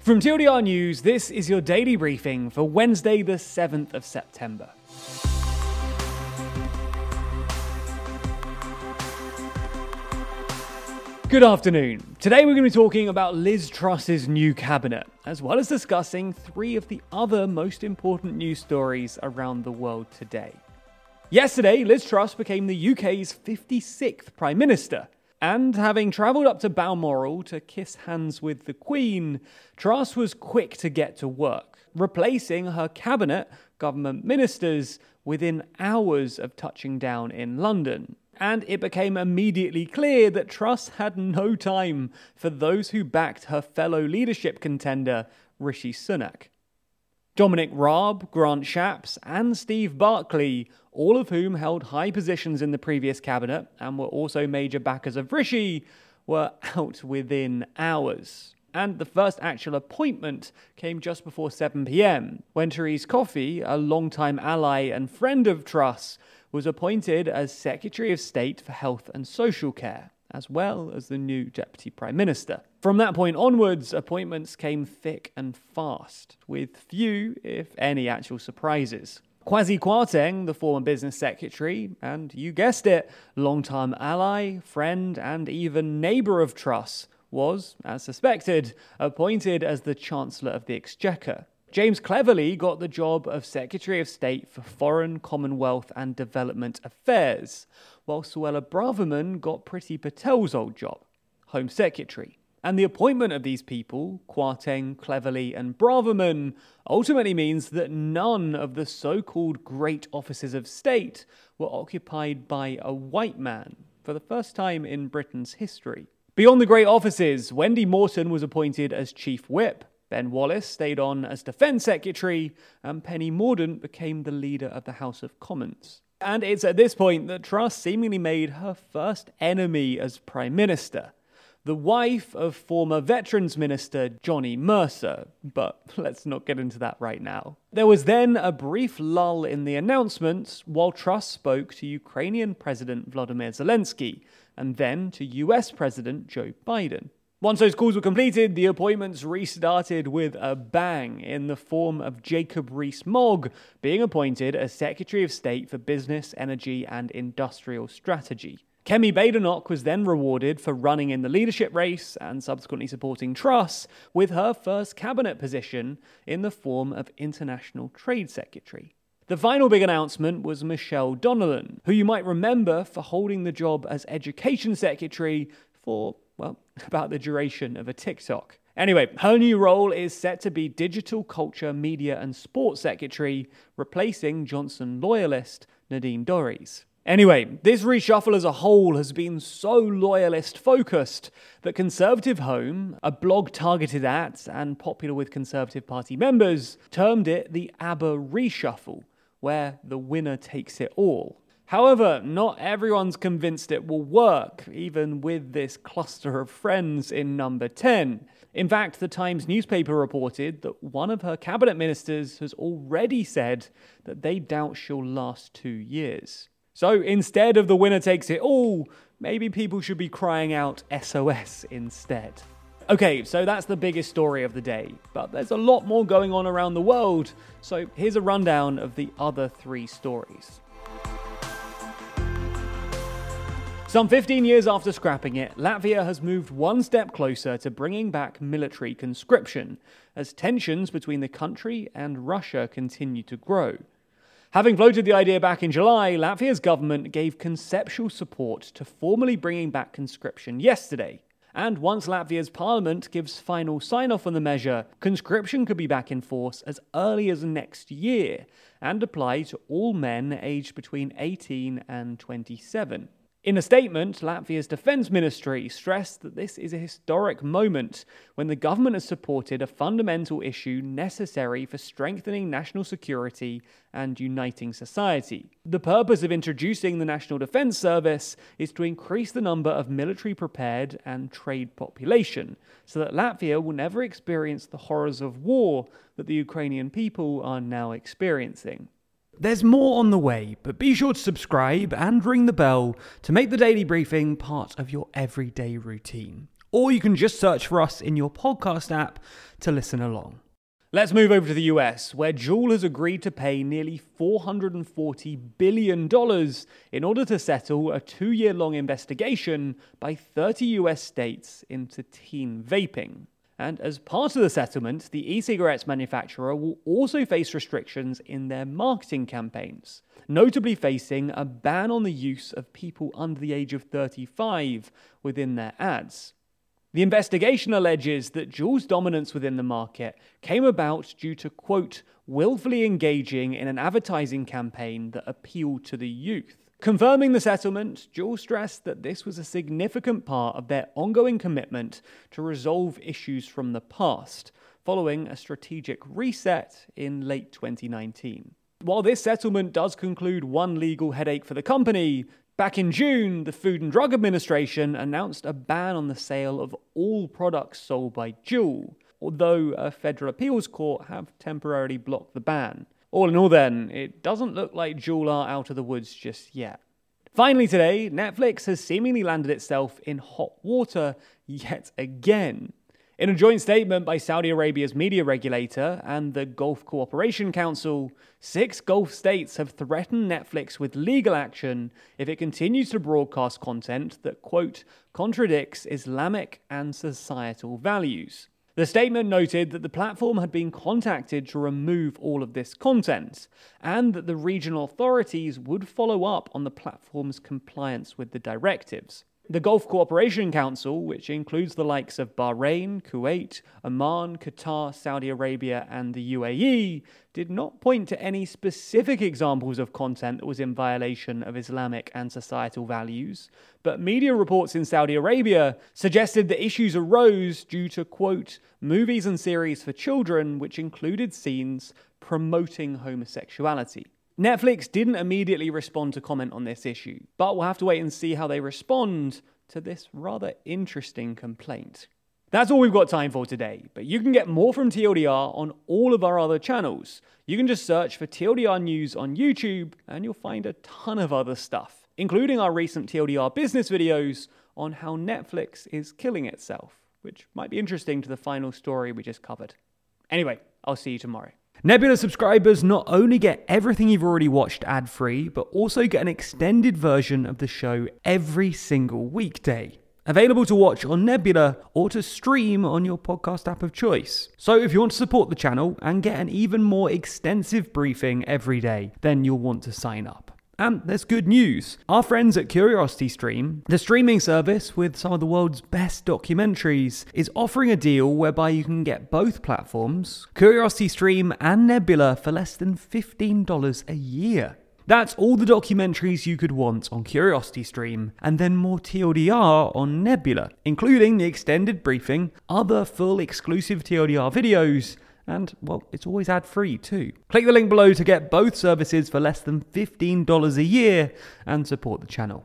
From TLDR News, this is your daily briefing for Wednesday, the 7th of September. Good afternoon. Today we're going to be talking about Liz Truss's new cabinet, as well as discussing three of the other most important news stories around the world today. Yesterday, Liz Truss became the UK's 56th Prime Minister, and having travelled up to Balmoral to kiss hands with the Queen, Truss was quick to get to work, replacing her cabinet, government ministers, within hours of touching down in London and it became immediately clear that Truss had no time for those who backed her fellow leadership contender, Rishi Sunak. Dominic Raab, Grant Shapps, and Steve Barclay, all of whom held high positions in the previous cabinet and were also major backers of Rishi, were out within hours. And the first actual appointment came just before 7 pm, when Therese Coffey, a long-time ally and friend of Truss, was appointed as Secretary of State for Health and Social Care, as well as the new Deputy Prime Minister. From that point onwards, appointments came thick and fast, with few, if any, actual surprises. Kwasi Kwarteng, the former business secretary, and you guessed it, long-time ally, friend, and even neighbour of Truss, was, as suspected, appointed as the Chancellor of the Exchequer. James Cleverly got the job of Secretary of State for Foreign, Commonwealth and Development Affairs, while Suella Braverman got Priti Patel's old job, Home Secretary. And the appointment of these people, Kwarteng, Cleverly, and Braverman, ultimately means that none of the so called great offices of state were occupied by a white man for the first time in Britain's history. Beyond the great offices, Wendy Morton was appointed as Chief Whip, Ben Wallace stayed on as Defence Secretary, and Penny Mordaunt became the leader of the House of Commons. And it's at this point that Truss seemingly made her first enemy as Prime Minister, the wife of former Veterans Minister Johnny Mercer. But let's not get into that right now. There was then a brief lull in the announcements while Truss spoke to Ukrainian President Vladimir Zelensky and then to US President Joe Biden. Once those calls were completed, the appointments restarted with a bang in the form of Jacob Rees-Mogg being appointed as Secretary of State for Business, Energy and Industrial Strategy. Kemi Badenoch was then rewarded for running in the leadership race and subsequently supporting Truss with her first cabinet position in the form of International Trade Secretary. The final big announcement was Michelle Donelan, who you might remember for holding the job as Education Secretary for about the duration of a TikTok. Anyway, her new role is set to be Digital Culture, Media and Sports Secretary, replacing Johnson loyalist Nadine Dorries. Anyway, this reshuffle as a whole has been so loyalist focused that Conservative Home, a blog targeted at and popular with Conservative Party members, termed it the ABBA reshuffle, where the winner takes it all. However, not everyone's convinced it will work, even with this cluster of friends in number 10. In fact, the Times newspaper reported that one of her cabinet ministers has already said that they doubt she'll last two years. So instead of the winner takes it all, maybe people should be crying out SOS instead. Okay, so that's the biggest story of the day, but there's a lot more going on around the world, so here's a rundown of the other three stories. Some 15 years after scrapping it, Latvia has moved one step closer to bringing back military conscription, as tensions between the country and Russia continue to grow. Having floated the idea back in July, Latvia's government gave conceptual support to formally bringing back conscription yesterday. And once Latvia's parliament gives final sign off on the measure, conscription could be back in force as early as next year and apply to all men aged between 18 and 27. In a statement, Latvia's defense ministry stressed that this is a historic moment when the government has supported a fundamental issue necessary for strengthening national security and uniting society. The purpose of introducing the National Defense Service is to increase the number of military prepared and trained population so that Latvia will never experience the horrors of war that the Ukrainian people are now experiencing. There's more on the way, but be sure to subscribe and ring the bell to make the daily briefing part of your everyday routine. or you can just search for us in your podcast app to listen along. Let's move over to the US, where Juul has agreed to pay nearly $440 billion in order to settle a two year long investigation by 30 US states into teen vaping. And as part of the settlement, the e cigarettes manufacturer will also face restrictions in their marketing campaigns, notably facing a ban on the use of people under the age of 35 within their ads. The investigation alleges that Juul's dominance within the market came about due to, quote, willfully engaging in an advertising campaign that appealed to the youth. Confirming the settlement, Juul stressed that this was a significant part of their ongoing commitment to resolve issues from the past, following a strategic reset in late 2019. While this settlement does conclude one legal headache for the company, Back in June, the Food and Drug Administration announced a ban on the sale of all products sold by Juul, although a federal appeals court have temporarily blocked the ban. All in all, then, it doesn't look like Juul are out of the woods just yet. Finally, today, Netflix has seemingly landed itself in hot water yet again. In a joint statement by Saudi Arabia's media regulator and the Gulf Cooperation Council, six Gulf states have threatened Netflix with legal action if it continues to broadcast content that, quote, contradicts Islamic and societal values. The statement noted that the platform had been contacted to remove all of this content, and that the regional authorities would follow up on the platform's compliance with the directives. The Gulf Cooperation Council, which includes the likes of Bahrain, Kuwait, Oman, Qatar, Saudi Arabia, and the UAE, did not point to any specific examples of content that was in violation of Islamic and societal values, but media reports in Saudi Arabia suggested that issues arose due to, quote, movies and series for children which included scenes promoting homosexuality. Netflix didn't immediately respond to comment on this issue, but we'll have to wait and see how they respond to this rather interesting complaint. That's all we've got time for today, but you can get more from TLDR on all of our other channels. You can just search for TLDR News on YouTube and you'll find a ton of other stuff, including our recent TLDR business videos on how Netflix is killing itself, which might be interesting to the final story we just covered. Anyway, I'll see you tomorrow. Nebula subscribers not only get everything you've already watched ad free, but also get an extended version of the show every single weekday. Available to watch on Nebula or to stream on your podcast app of choice. So, if you want to support the channel and get an even more extensive briefing every day, then you'll want to sign up. And there's good news. Our friends at CuriosityStream, the streaming service with some of the world's best documentaries, is offering a deal whereby you can get both platforms, CuriosityStream and Nebula, for less than $15 a year. That's all the documentaries you could want on CuriosityStream, and then more TLDR on Nebula, including the extended briefing, other full exclusive TLDR videos, and, well, it's always ad free too. Click the link below to get both services for less than $15 a year and support the channel.